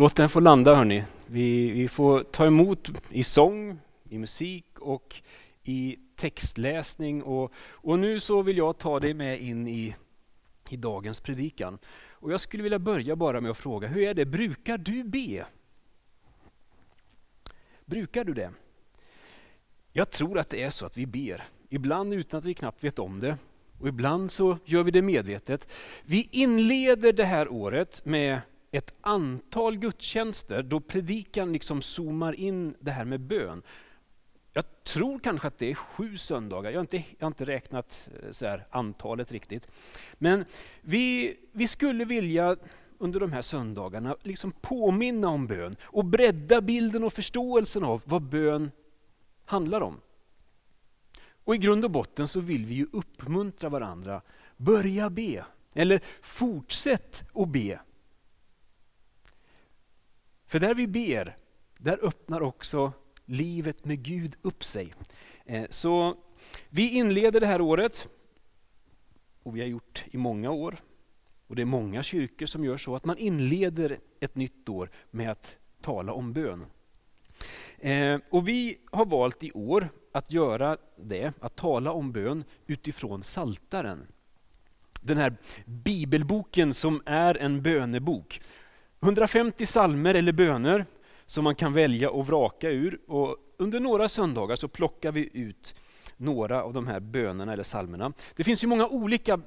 Låt den få landa hörni. Vi, vi får ta emot i sång, i musik och i textläsning. Och, och nu så vill jag ta dig med in i, i dagens predikan. Och jag skulle vilja börja bara med att fråga, hur är det, brukar du be? Brukar du det? Jag tror att det är så att vi ber, ibland utan att vi knappt vet om det. Och ibland så gör vi det medvetet. Vi inleder det här året med ett antal gudstjänster då predikan liksom zoomar in det här med bön. Jag tror kanske att det är sju söndagar, jag har inte, jag har inte räknat eh, så här, antalet riktigt. Men vi, vi skulle vilja under de här söndagarna liksom påminna om bön och bredda bilden och förståelsen av vad bön handlar om. Och i grund och botten så vill vi ju uppmuntra varandra. Börja be, eller fortsätt att be. För där vi ber, där öppnar också livet med Gud upp sig. Eh, så vi inleder det här året, och vi har gjort i många år, och det är många kyrkor som gör så, att man inleder ett nytt år med att tala om bön. Eh, och vi har valt i år att göra det, att tala om bön utifrån Saltaren. Den här bibelboken som är en bönebok. 150 salmer eller böner som man kan välja och vraka ur. Och under några söndagar så plockar vi ut några av de här bönerna eller salmerna. Det finns ju många olika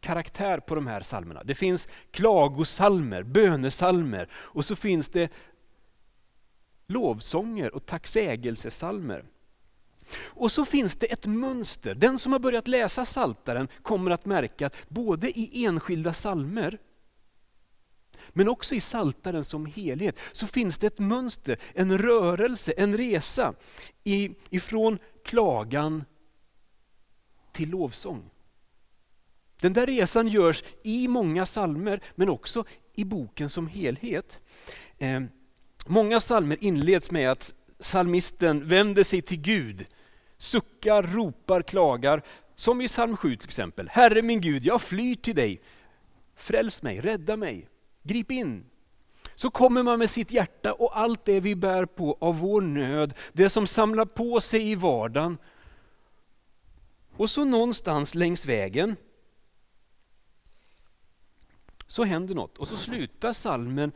karaktär på de här salmerna. Det finns klagosalmer, bönesalmer och så finns det lovsånger och tacksägelsesalmer. Och så finns det ett mönster. Den som har börjat läsa Saltaren kommer att märka att både i enskilda salmer men också i Saltaren som helhet så finns det ett mönster, en rörelse, en resa ifrån klagan till lovsång. Den där resan görs i många salmer men också i boken som helhet. Eh, många salmer inleds med att salmisten vänder sig till Gud, suckar, ropar, klagar. Som i psalm 7 till exempel. Herre min Gud, jag flyr till dig. Fräls mig, rädda mig, grip in. Så kommer man med sitt hjärta och allt det vi bär på av vår nöd, det som samlar på sig i vardagen. Och så någonstans längs vägen så händer något och så slutar salmen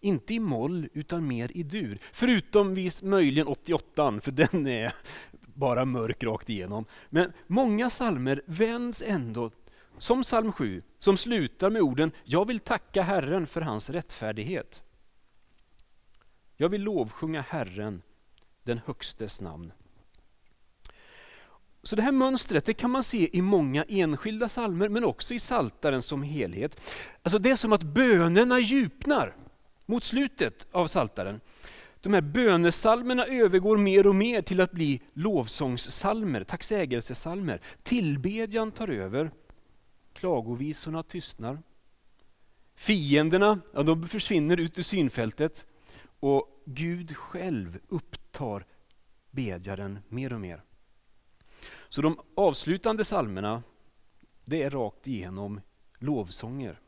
inte i moll utan mer i dur. Förutom vis, möjligen 88 för den är bara mörk rakt igenom. Men många salmer vänds ändå, som psalm 7, som slutar med orden Jag vill tacka Herren för hans rättfärdighet. Jag vill lovsjunga Herren, den högstes namn. Så det här mönstret det kan man se i många enskilda salmer men också i saltaren som helhet. Alltså det är som att bönerna djupnar mot slutet av saltaren. De här bönesalmerna övergår mer och mer till att bli lovsångssalmer, tacksägelsesalmer. Tillbedjan tar över, klagovisorna tystnar. Fienderna ja, de försvinner ut ur synfältet och Gud själv upptar bedjaren mer och mer. Så de avslutande salmerna det är rakt igenom lovsånger.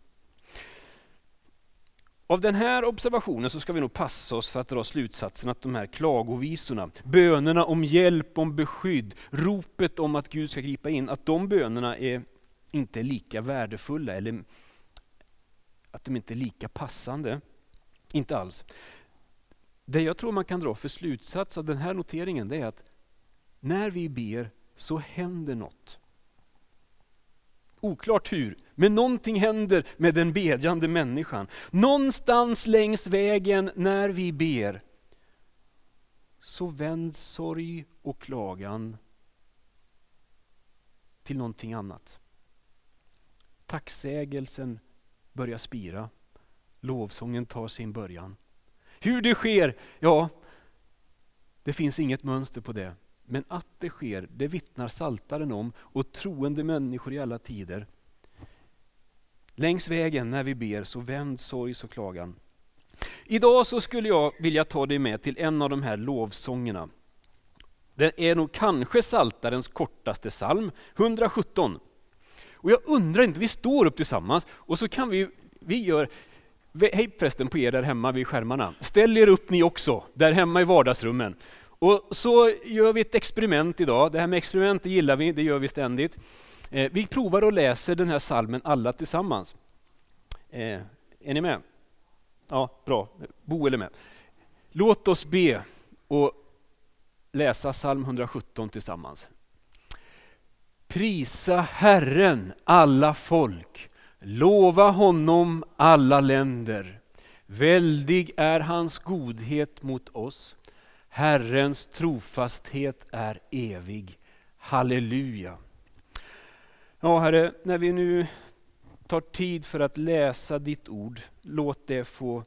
Av den här observationen så ska vi nog passa oss för att dra slutsatsen att de här klagovisorna, bönerna om hjälp, om beskydd, ropet om att Gud ska gripa in, att de bönerna är inte är lika värdefulla eller att de inte är lika passande. Inte alls. Det jag tror man kan dra för slutsats av den här noteringen det är att när vi ber så händer något. Oklart hur, men någonting händer med den bedjande människan. Någonstans längs vägen när vi ber så vänds sorg och klagan till någonting annat. Tacksägelsen börjar spira. Lovsången tar sin början. Hur det sker, ja, det finns inget mönster på det. Men att det sker, det vittnar saltaren om och troende människor i alla tider. Längs vägen när vi ber så vänd sorg och klagan. Idag så skulle jag vilja ta dig med till en av de här lovsångerna. Det är nog kanske saltarens kortaste psalm, 117. Och jag undrar inte, vi står upp tillsammans och så kan vi, vi gör Hej förresten på er där hemma vid skärmarna. Ställ er upp ni också, där hemma i vardagsrummen. Och så gör vi ett experiment idag. Det här med experiment det gillar vi, det gör vi ständigt. Eh, vi provar och läser den här salmen alla tillsammans. Eh, är ni med? Ja, bra. Bo är med. Låt oss be och läsa psalm 117 tillsammans. Prisa Herren alla folk, lova honom alla länder. Väldig är hans godhet mot oss. Herrens trofasthet är evig. Halleluja. Ja, Herre, när vi nu tar tid för att läsa ditt ord, låt det få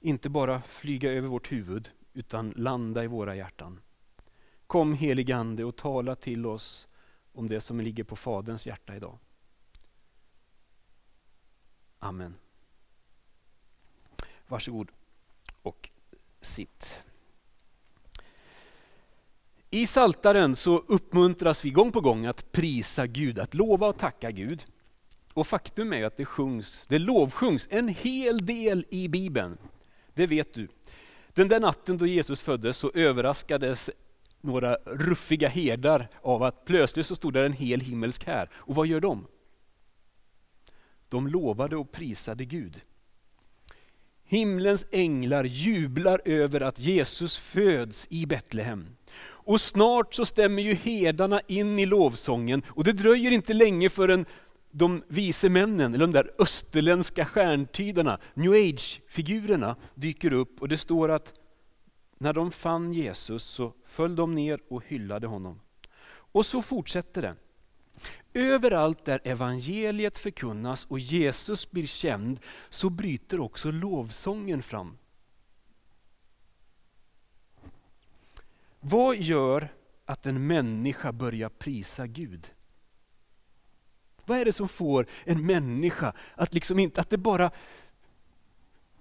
inte bara flyga över vårt huvud, utan landa i våra hjärtan. Kom heligande och tala till oss om det som ligger på Faderns hjärta idag. Amen. Varsågod och sitt. I Saltaren så uppmuntras vi gång på gång att prisa Gud, att lova och tacka Gud. Och faktum är att det sjungs, det lovsjungs en hel del i Bibeln. Det vet du. Den där natten då Jesus föddes så överraskades några ruffiga herdar av att plötsligt så stod där en hel himmelsk här. Och vad gör de? De lovade och prisade Gud. Himlens änglar jublar över att Jesus föds i Betlehem. Och snart så stämmer ju herdarna in i lovsången och det dröjer inte länge förrän de vise männen, eller de där österländska stjärntydarna, new age-figurerna dyker upp och det står att när de fann Jesus så föll de ner och hyllade honom. Och så fortsätter det. Överallt där evangeliet förkunnas och Jesus blir känd så bryter också lovsången fram. Vad gör att en människa börjar prisa Gud? Vad är det som får en människa att liksom inte, att det bara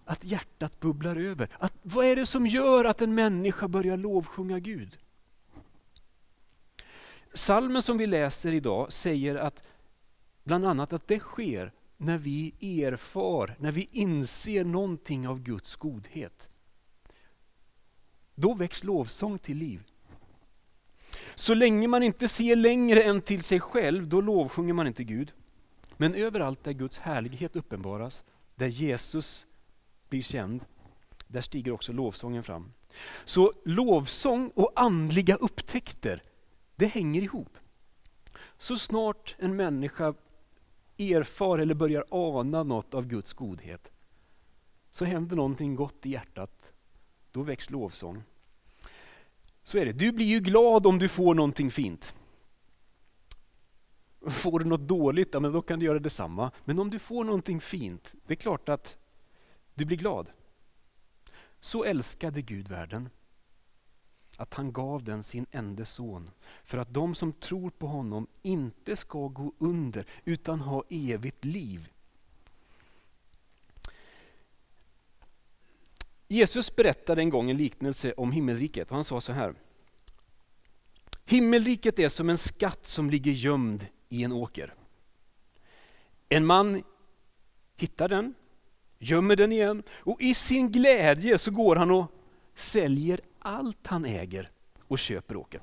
att hjärtat bubblar över. Att, vad är det som gör att en människa börjar lovsjunga Gud? Salmen som vi läser idag säger att bland annat att det sker när vi erfar, när vi inser någonting av Guds godhet. Då väcks lovsång till liv. Så länge man inte ser längre än till sig själv, då lovsjunger man inte Gud. Men överallt där Guds härlighet uppenbaras, där Jesus blir känd, där stiger också lovsången fram. Så lovsång och andliga upptäckter, det hänger ihop. Så snart en människa erfar eller börjar ana något av Guds godhet, så händer någonting gott i hjärtat. Då väcks lovsång. Så är det. Du blir ju glad om du får någonting fint. Får du något dåligt, ja, men då kan du göra detsamma. Men om du får någonting fint, det är klart att du blir glad. Så älskade Gud världen att han gav den sin enda son för att de som tror på honom inte ska gå under utan ha evigt liv. Jesus berättade en gång en liknelse om himmelriket och han sa så här. Himmelriket är som en skatt som ligger gömd i en åker. En man hittar den, gömmer den igen och i sin glädje så går han och säljer allt han äger och köper åkern.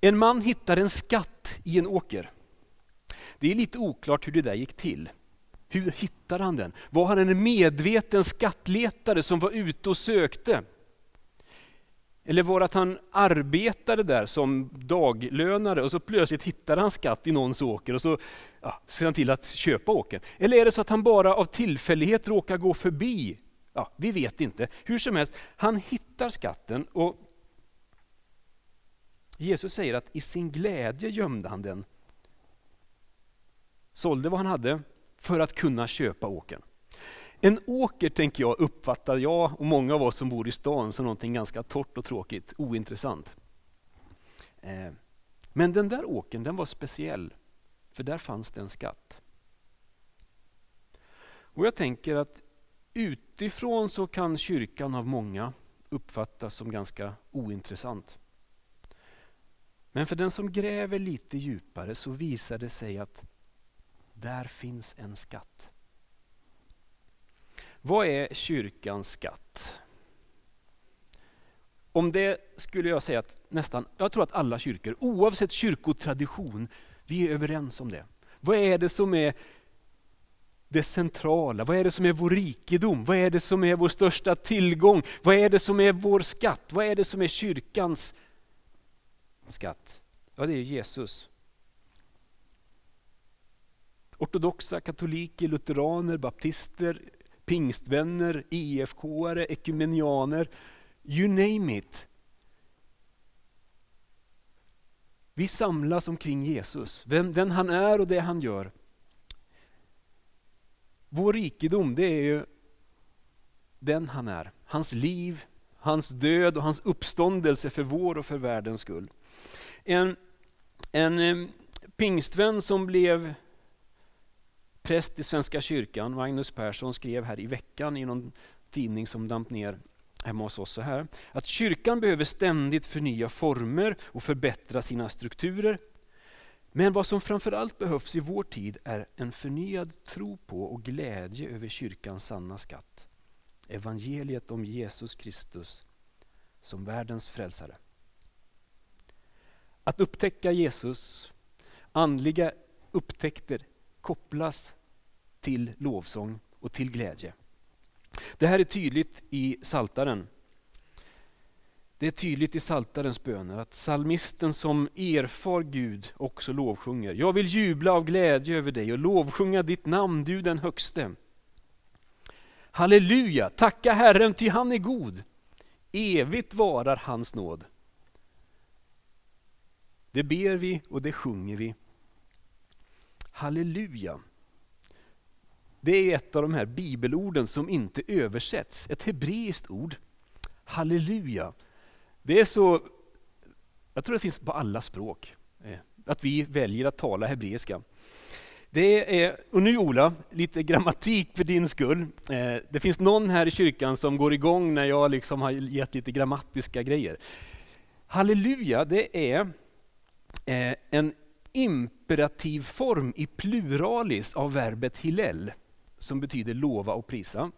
En man hittar en skatt i en åker. Det är lite oklart hur det där gick till. Hur hittade han den? Var han en medveten skattletare som var ute och sökte? Eller var det att han arbetade där som daglönare och så plötsligt hittade han skatt i någons åker och så ja, ser han till att köpa åkern? Eller är det så att han bara av tillfällighet råkar gå förbi? Ja, vi vet inte. Hur som helst, han hittar skatten och Jesus säger att i sin glädje gömde han den. Sålde vad han hade för att kunna köpa åkern. En åker tänker jag uppfattar jag och många av oss som bor i stan som någonting ganska torrt och tråkigt, ointressant. Eh, men den där åkern den var speciell, för där fanns det en skatt. Och Jag tänker att utifrån så kan kyrkan av många uppfattas som ganska ointressant. Men för den som gräver lite djupare så visar det sig att där finns en skatt. Vad är kyrkans skatt? Om det skulle jag säga att nästan, jag tror att alla kyrkor, oavsett kyrkotradition, vi är överens om det. Vad är det som är det centrala? Vad är det som är vår rikedom? Vad är det som är vår största tillgång? Vad är det som är vår skatt? Vad är det som är kyrkans skatt? Ja, det är Jesus. Ortodoxa, katoliker, lutheraner, baptister, pingstvänner, IFK-are, ekumenianer, you name it. Vi samlas omkring Jesus, vem, den han är och det han gör. Vår rikedom det är ju den han är. Hans liv, hans död och hans uppståndelse för vår och för världens skull. En, en eh, pingstvän som blev präst i Svenska kyrkan, Magnus Persson, skrev här i veckan i någon tidning som damp ner hemma hos oss så här. Att kyrkan behöver ständigt förnya former och förbättra sina strukturer. Men vad som framförallt behövs i vår tid är en förnyad tro på och glädje över kyrkans sanna skatt. Evangeliet om Jesus Kristus som världens frälsare. Att upptäcka Jesus, andliga upptäckter kopplas till lovsång och till glädje. Det här är tydligt i Saltaren. Det är tydligt i Saltarens böner att salmisten som erfar Gud också lovsjunger. Jag vill jubla av glädje över dig och lovsjunga ditt namn, du den högste. Halleluja, tacka Herren ty han är god. Evigt varar hans nåd. Det ber vi och det sjunger vi. Halleluja. Det är ett av de här bibelorden som inte översätts. Ett hebreiskt ord. Halleluja. Det är så, jag tror det finns på alla språk, eh, att vi väljer att tala hebreiska. Det är, och nu Ola, lite grammatik för din skull. Eh, det finns någon här i kyrkan som går igång när jag liksom har gett lite grammatiska grejer. Halleluja, det är eh, en imperativ imperativform i pluralis av verbet hillel, som betyder lova och prisa.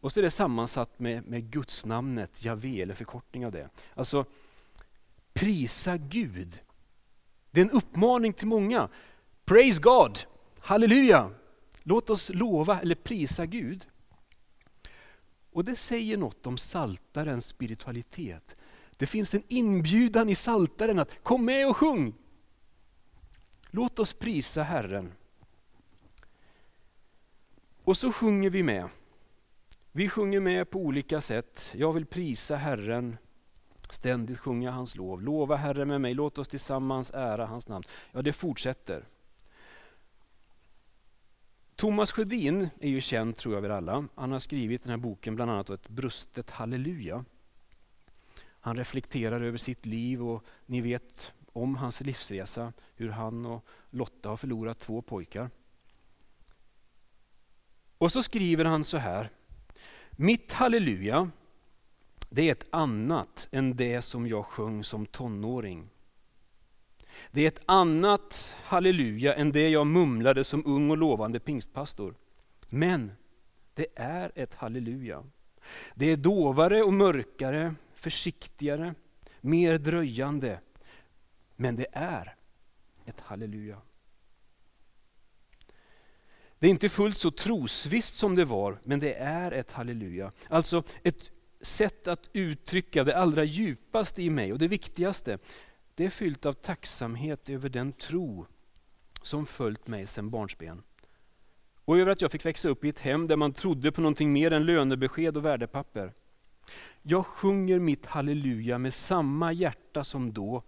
Och så är det sammansatt med, med gudsnamnet Javé, eller förkortning av det. Alltså, prisa Gud. Det är en uppmaning till många. Praise God, halleluja! Låt oss lova eller prisa Gud. Och det säger något om saltarens spiritualitet. Det finns en inbjudan i saltaren att kom med och sjung. Låt oss prisa Herren. Och så sjunger vi med. Vi sjunger med på olika sätt. Jag vill prisa Herren, ständigt sjunga hans lov. Lova Herren med mig, låt oss tillsammans ära hans namn. Ja, det fortsätter. Thomas Sjödin är ju känd tror jag vid alla. Han har skrivit den här boken bland annat ett brustet halleluja. Han reflekterar över sitt liv och ni vet om hans livsresa, hur han och Lotta har förlorat två pojkar. Och så skriver han så här. Mitt halleluja, det är ett annat än det som jag sjöng som tonåring. Det är ett annat halleluja än det jag mumlade som ung och lovande pingstpastor. Men det är ett halleluja. Det är dovare och mörkare, försiktigare, mer dröjande. Men det är ett halleluja. Det är inte fullt så trosvisst som det var, men det är ett halleluja. Alltså ett sätt att uttrycka det allra djupaste i mig och det viktigaste. Det är fyllt av tacksamhet över den tro som följt mig sedan barnsben. Och över att jag fick växa upp i ett hem där man trodde på någonting mer än lönebesked och värdepapper. Jag sjunger mitt halleluja med samma hjärta som då,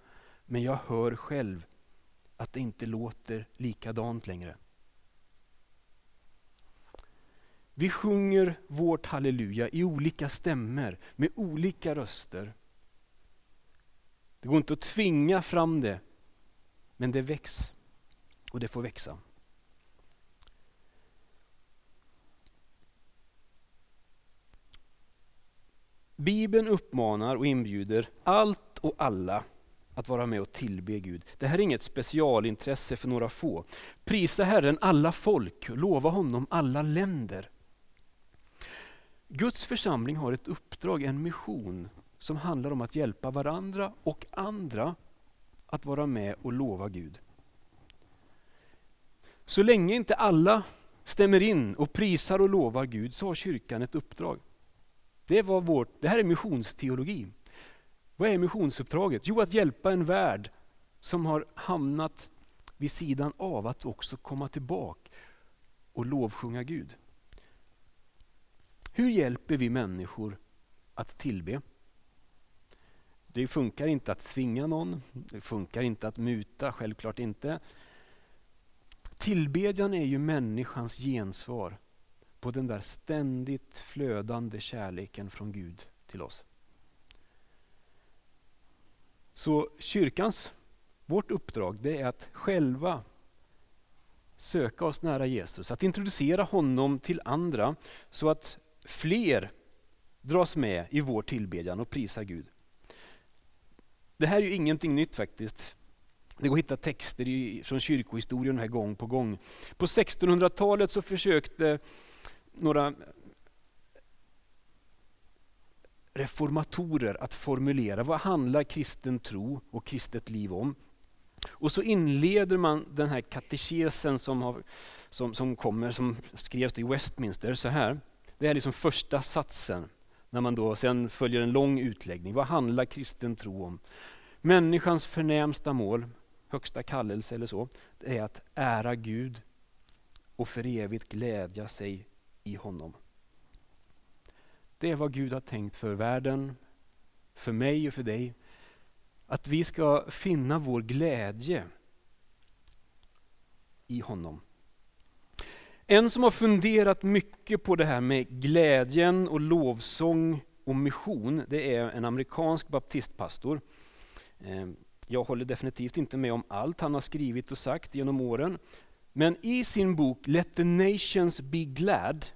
men jag hör själv att det inte låter likadant längre. Vi sjunger vårt halleluja i olika stämmer, med olika röster. Det går inte att tvinga fram det, men det väcks och det får växa. Bibeln uppmanar och inbjuder allt och alla att vara med och tillbe Gud. Det här är inget specialintresse för några få. Prisa Herren alla folk, lova honom alla länder. Guds församling har ett uppdrag, en mission som handlar om att hjälpa varandra och andra att vara med och lova Gud. Så länge inte alla stämmer in och prisar och lovar Gud så har kyrkan ett uppdrag. Det, var vårt, det här är missionsteologi. Vad är missionsuppdraget? Jo, att hjälpa en värld som har hamnat vid sidan av att också komma tillbaka och lovsjunga Gud. Hur hjälper vi människor att tillbe? Det funkar inte att tvinga någon, det funkar inte att muta, självklart inte. Tillbedjan är ju människans gensvar på den där ständigt flödande kärleken från Gud till oss. Så kyrkans, vårt uppdrag, det är att själva söka oss nära Jesus, att introducera honom till andra så att fler dras med i vår tillbedjan och prisar Gud. Det här är ju ingenting nytt faktiskt. Det går att hitta texter från kyrkohistorien här gång på gång. På 1600-talet så försökte några reformatorer att formulera vad handlar kristen tro och kristet liv om. Och så inleder man den här katekesen som, har, som, som kommer, som skrevs i Westminster så här. Det är liksom första satsen, när man då sen följer en lång utläggning. Vad handlar kristen tro om? Människans förnämsta mål, högsta kallelse eller så, det är att ära Gud och för evigt glädja sig i honom. Det är vad Gud har tänkt för världen, för mig och för dig. Att vi ska finna vår glädje i honom. En som har funderat mycket på det här med glädjen och lovsång och mission, det är en amerikansk baptistpastor. Eh, jag håller definitivt inte med om allt han har skrivit och sagt genom åren. Men i sin bok Let the Nations Be Glad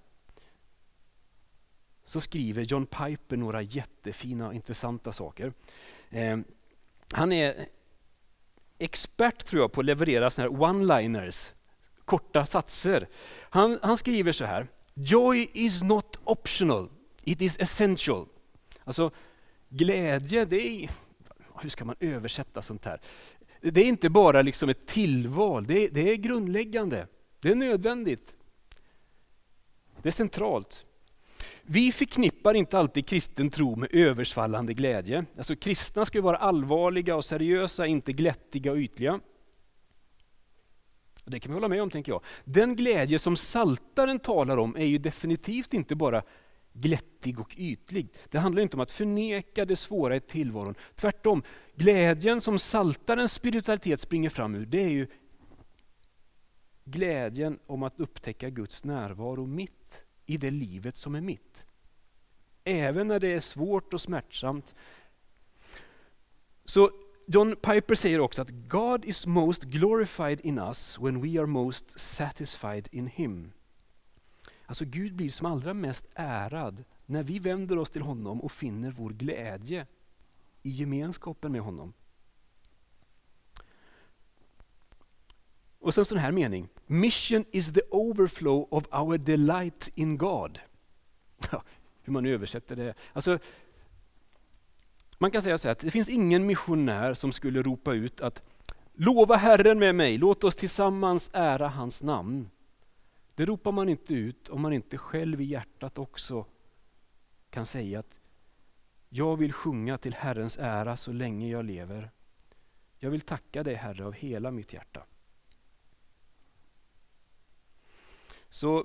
så skriver John Piper några jättefina och intressanta saker. Eh, han är expert tror jag på att leverera såna här one-liners korta satser. Han, han skriver så här. Joy is not optional, it is essential. Alltså glädje, det är, hur ska man översätta sånt här? Det är inte bara liksom ett tillval, det är, det är grundläggande. Det är nödvändigt. Det är centralt. Vi förknippar inte alltid kristen tro med översvallande glädje. Alltså kristna ska vara allvarliga och seriösa, inte glättiga och ytliga. Och det kan vi hålla med om, tänker jag. Den glädje som saltaren talar om är ju definitivt inte bara glättig och ytlig. Det handlar inte om att förneka det svåra i tillvaron. Tvärtom, glädjen som saltarens spiritualitet springer fram ur, det är ju glädjen om att upptäcka Guds närvaro mitt i det livet som är mitt. Även när det är svårt och smärtsamt. Så John Piper säger också att God is most glorified in us when we are most satisfied in him. Alltså Gud blir som allra mest ärad när vi vänder oss till honom och finner vår glädje i gemenskapen med honom. Och sen sån här mening. Mission is the overflow of our delight in God. hur man översätter det. Alltså, man kan säga så här att det finns ingen missionär som skulle ropa ut att Lova Herren med mig, låt oss tillsammans ära hans namn. Det ropar man inte ut om man inte själv i hjärtat också kan säga att jag vill sjunga till Herrens ära så länge jag lever. Jag vill tacka dig Herre av hela mitt hjärta. Så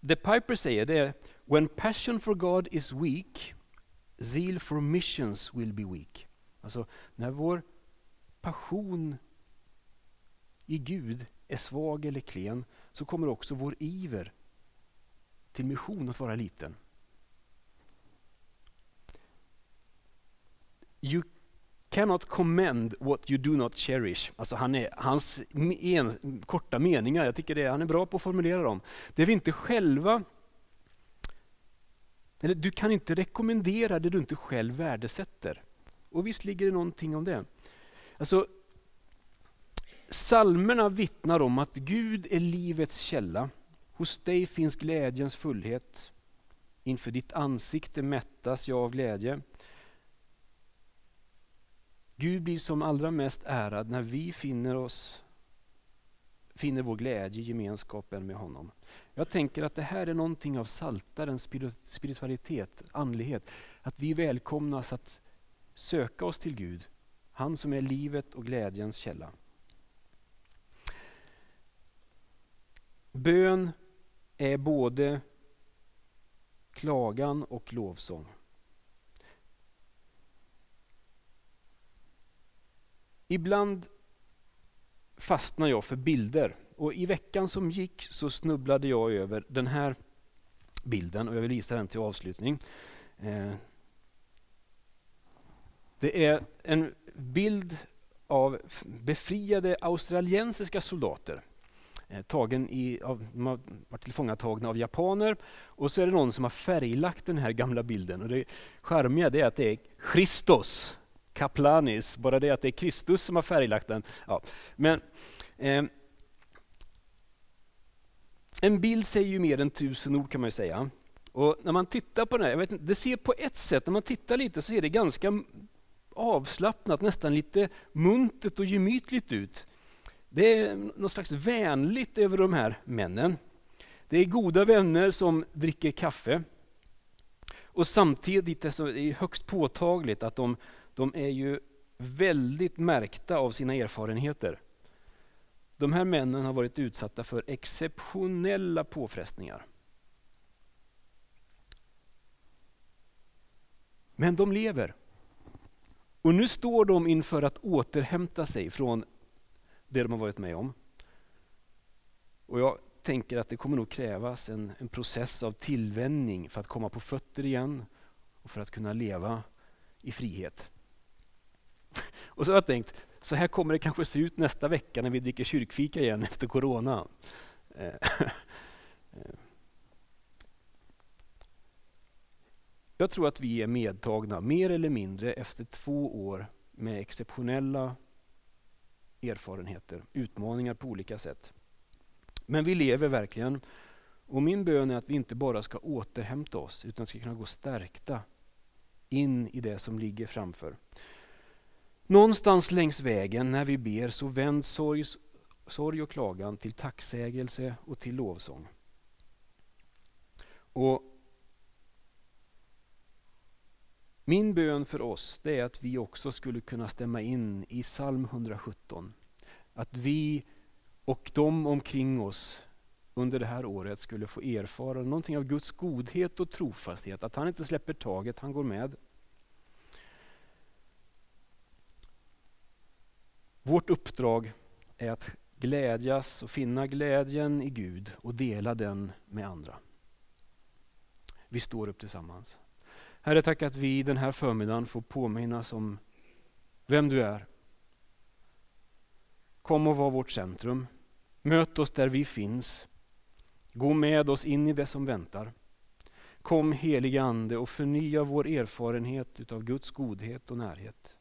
det Piper säger det är When passion for God is weak Zeal for missions will be weak. Alltså när vår passion i Gud är svag eller klen så kommer också vår iver till mission att vara liten. You cannot commend what you do not cherish. Alltså han är, hans en, korta meningar, jag tycker det, han är bra på att formulera dem. Det vi inte själva eller du kan inte rekommendera det du inte själv värdesätter. Och visst ligger det någonting om det. Alltså, Salmerna vittnar om att Gud är livets källa. Hos dig finns glädjens fullhet. Inför ditt ansikte mättas jag av glädje. Gud blir som allra mest ärad när vi finner oss finner vår glädje i gemenskapen med honom. Jag tänker att det här är någonting av saltarens spiritualitet, andlighet. Att vi välkomnas att söka oss till Gud, han som är livet och glädjens källa. Bön är både klagan och lovsång. Ibland fastnar jag för bilder. Och I veckan som gick så snubblade jag över den här bilden och jag vill visa den till avslutning. Eh, det är en bild av befriade australiensiska soldater. Eh, tagen i, av, de har varit tillfångatagna av japaner. Och så är det någon som har färglagt den här gamla bilden. Och det charmiga är att det är Christos Kaplanis, bara det att det är Kristus som har färglagt den. Ja. Men eh, En bild säger ju mer än tusen ord kan man säga. Och när man tittar på den här, jag vet inte, det ser på ett sätt, när man tittar lite så ser det ganska avslappnat, nästan lite muntert och gemytligt ut. Det är något slags vänligt över de här männen. Det är goda vänner som dricker kaffe. Och samtidigt är det högst påtagligt att de de är ju väldigt märkta av sina erfarenheter. De här männen har varit utsatta för exceptionella påfrestningar. Men de lever. Och nu står de inför att återhämta sig från det de har varit med om. Och jag tänker att det kommer nog krävas en, en process av tillvänjning för att komma på fötter igen och för att kunna leva i frihet. Och så har jag tänkt, så här kommer det kanske se ut nästa vecka när vi dricker kyrkfika igen efter corona. Eh, eh. Jag tror att vi är medtagna, mer eller mindre, efter två år med exceptionella erfarenheter, utmaningar på olika sätt. Men vi lever verkligen. Och min bön är att vi inte bara ska återhämta oss, utan ska kunna gå stärkta in i det som ligger framför. Någonstans längs vägen när vi ber så vänds sorg, sorg och klagan till tacksägelse och till lovsång. Och min bön för oss är att vi också skulle kunna stämma in i psalm 117. Att vi och de omkring oss under det här året skulle få erfara någonting av Guds godhet och trofasthet. Att han inte släpper taget, han går med. Vårt uppdrag är att glädjas och finna glädjen i Gud och dela den med andra. Vi står upp tillsammans. Herre, tack att vi den här förmiddagen får påminnas om vem du är. Kom och var vårt centrum. Möt oss där vi finns. Gå med oss in i det som väntar. Kom helige Ande och förnya vår erfarenhet utav Guds godhet och närhet.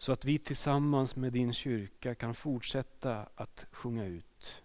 Så att vi tillsammans med din kyrka kan fortsätta att sjunga ut.